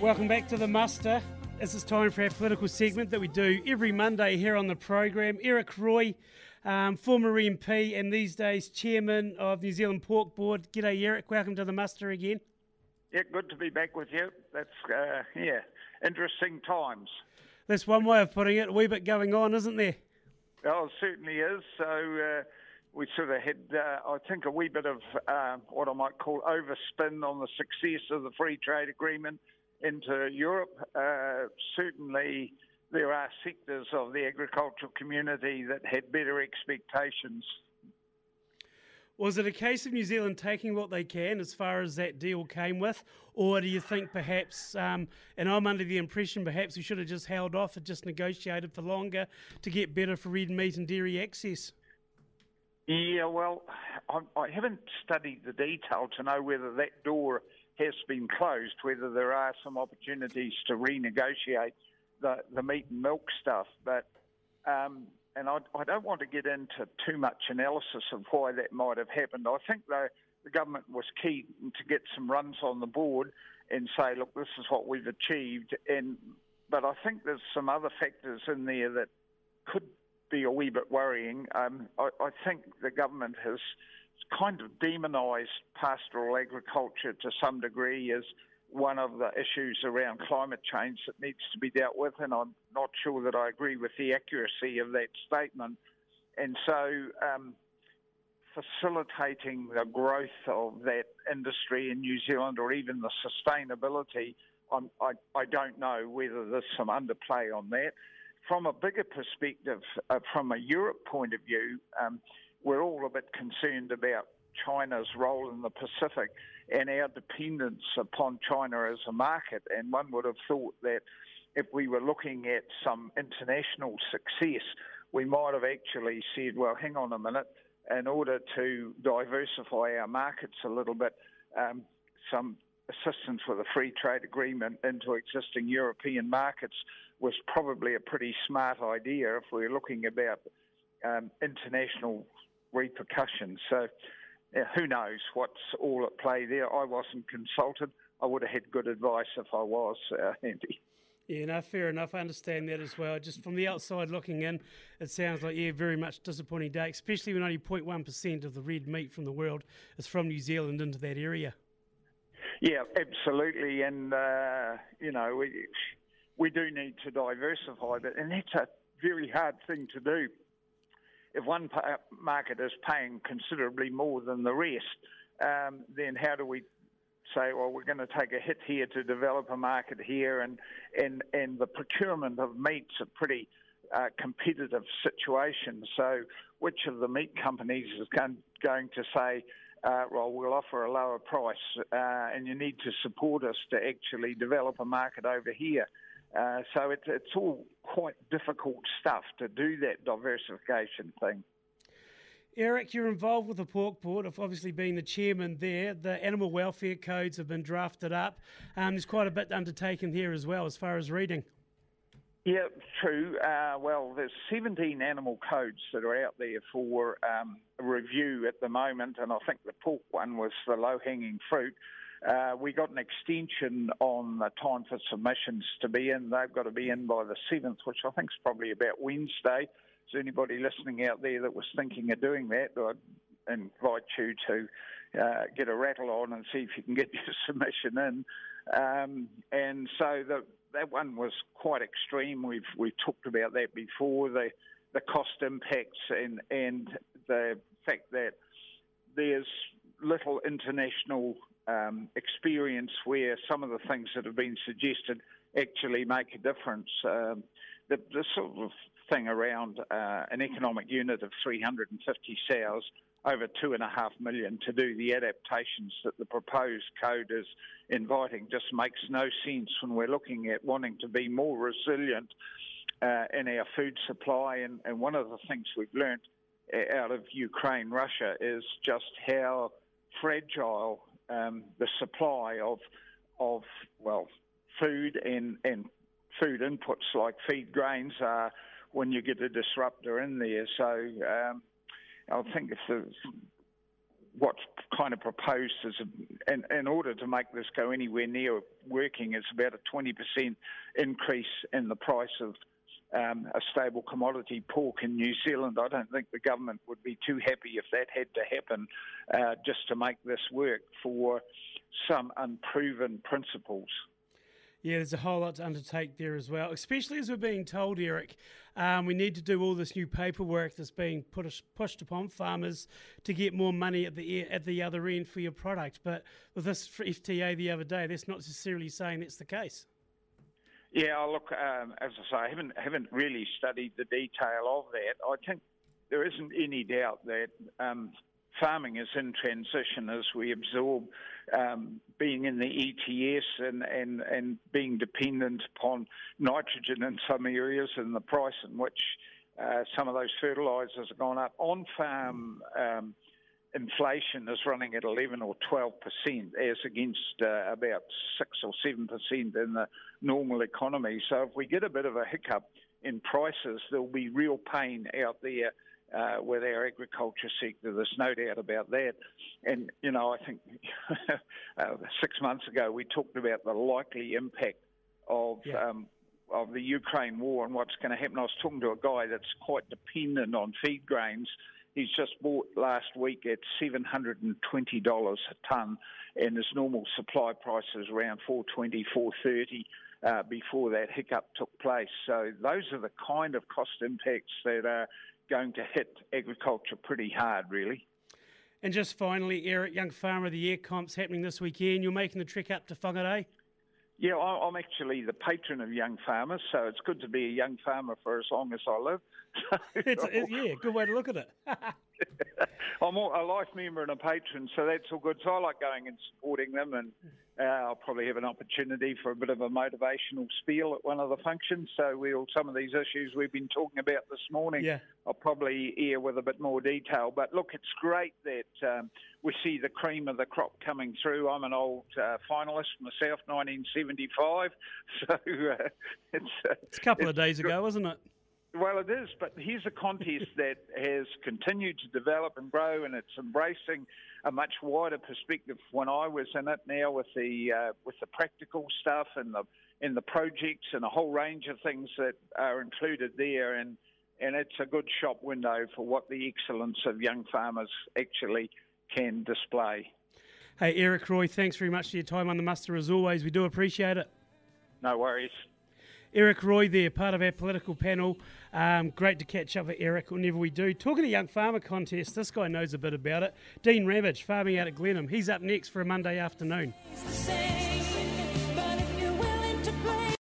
Welcome back to the muster. This is time for our political segment that we do every Monday here on the program. Eric Roy, um, former MP and these days chairman of New Zealand Pork Board. G'day, Eric. Welcome to the muster again. Yeah, good to be back with you. That's uh, yeah, interesting times. That's one way of putting it. A wee bit going on, isn't there? Oh, it certainly is. So uh, we sort of had, uh, I think, a wee bit of uh, what I might call overspin on the success of the free trade agreement into Europe. Uh, certainly, there are sectors of the agricultural community that had better expectations. Was it a case of New Zealand taking what they can as far as that deal came with, or do you think perhaps, um, and I'm under the impression perhaps we should have just held off and just negotiated for longer to get better for red meat and dairy access? Yeah, well, I, I haven't studied the detail to know whether that door has been closed, whether there are some opportunities to renegotiate the, the meat and milk stuff. But um, and I, I, don't want to get into too much analysis of why that might have happened. I think the, the government was keen to get some runs on the board and say, look, this is what we've achieved. And but I think there's some other factors in there that could be a wee bit worrying. Um, I, I think the government has kind of demonised pastoral agriculture to some degree as one of the issues around climate change that needs to be dealt with, and I'm not sure that I agree with the accuracy of that statement. And so, um, facilitating the growth of that industry in New Zealand or even the sustainability, I'm, I, I don't know whether there's some underplay on that. From a bigger perspective, uh, from a Europe point of view, um, we're all a bit concerned about China's role in the Pacific and our dependence upon China as a market. And one would have thought that if we were looking at some international success, we might have actually said, well, hang on a minute, in order to diversify our markets a little bit, um, some assistance with a free trade agreement into existing European markets was probably a pretty smart idea if we're looking about um, international repercussions. So who knows what's all at play there? I wasn't consulted. I would have had good advice if I was, uh, Andy. Yeah, no, fair enough. I understand that as well. Just from the outside looking in, it sounds like, yeah, very much disappointing day, especially when only 0.1% of the red meat from the world is from New Zealand into that area. Yeah, absolutely. And, uh, you know, we, we do need to diversify, but, and that's a very hard thing to do if one market is paying considerably more than the rest, um, then how do we say, well, we're going to take a hit here to develop a market here, and and and the procurement of meat's a pretty uh, competitive situation. So, which of the meat companies is going going to say? Uh, well, we'll offer a lower price, uh, and you need to support us to actually develop a market over here. Uh, so it's, it's all quite difficult stuff to do that diversification thing. Eric, you're involved with the Pork Board. I've obviously been the chairman there. The animal welfare codes have been drafted up. Um, there's quite a bit undertaken here as well, as far as reading. Yeah, true. Uh, well, there's 17 animal codes that are out there for um, review at the moment, and I think the pork one was the low-hanging fruit. Uh, we got an extension on the time for submissions to be in. They've got to be in by the 7th, which I think is probably about Wednesday. So anybody listening out there that was thinking of doing that, I'd invite you to uh, get a rattle on and see if you can get your submission in. Um, and so the, that one was quite extreme. We've we talked about that before. The the cost impacts and and the fact that there's little international um, experience where some of the things that have been suggested actually make a difference. Um, the, the, sort of thing around uh, an economic unit of 350 sows over two and a half million to do the adaptations that the proposed code is inviting just makes no sense when we're looking at wanting to be more resilient uh, in our food supply. And, and one of the things we've learnt uh, out of Ukraine, Russia, is just how fragile um, the supply of of well food and and food inputs like feed grains are when you get a disruptor in there. So um, I think if the, what's kind of proposed is, a, in, in order to make this go anywhere near working, is about a 20% increase in the price of um, a stable commodity pork in New Zealand. I don't think the government would be too happy if that had to happen uh, just to make this work for some unproven principles. Yeah, there's a whole lot to undertake there as well, especially as we're being told, Eric, um, we need to do all this new paperwork that's being pushed upon farmers to get more money at the at the other end for your product. But with this FTA the other day, that's not necessarily saying that's the case. Yeah, look, um, as I say, I haven't haven't really studied the detail of that. I think there isn't any doubt that um, farming is in transition as we absorb um, being in the ETS and, and, and being dependent upon nitrogen in some areas and the price in which uh, some of those fertilisers have gone up. On farm um, inflation is running at 11 or 12 percent, as against uh, about six or seven percent in the normal economy. So if we get a bit of a hiccup in prices, there'll be real pain out there. Uh, with our agriculture sector, there's no doubt about that. And you know, I think uh, six months ago we talked about the likely impact of yeah. um, of the Ukraine war and what's going to happen. I was talking to a guy that's quite dependent on feed grains He's just bought last week at $720 a tonne, and his normal supply price is around 420 430 uh, before that hiccup took place. So those are the kind of cost impacts that are going to hit agriculture pretty hard, really. And just finally, Eric, Young Farmer of the Year comp's happening this weekend. You're making the trek up to Whangarei? Yeah, I'm actually the patron of young farmers, so it's good to be a young farmer for as long as I live. it's, it, yeah, good way to look at it. I'm a life member and a patron, so that's all good. So I like going and supporting them, and uh, I'll probably have an opportunity for a bit of a motivational spiel at one of the functions. So we'll some of these issues we've been talking about this morning, yeah. I'll probably air with a bit more detail. But look, it's great that um, we see the cream of the crop coming through. I'm an old uh, finalist myself, 1975, so uh, it's, uh, it's a couple it's of days ago, wasn't it? Well, it is, but here's a contest that has continued to develop and grow, and it's embracing a much wider perspective. When I was in it, now with the uh, with the practical stuff and the and the projects and a whole range of things that are included there, and and it's a good shop window for what the excellence of young farmers actually can display. Hey, Eric Roy, thanks very much for your time on the muster as always. We do appreciate it. No worries. Eric Roy there, part of our political panel. Um, great to catch up with Eric whenever we do. Talking to Young Farmer Contest, this guy knows a bit about it. Dean Ramage, farming out at Glenham. He's up next for a Monday afternoon.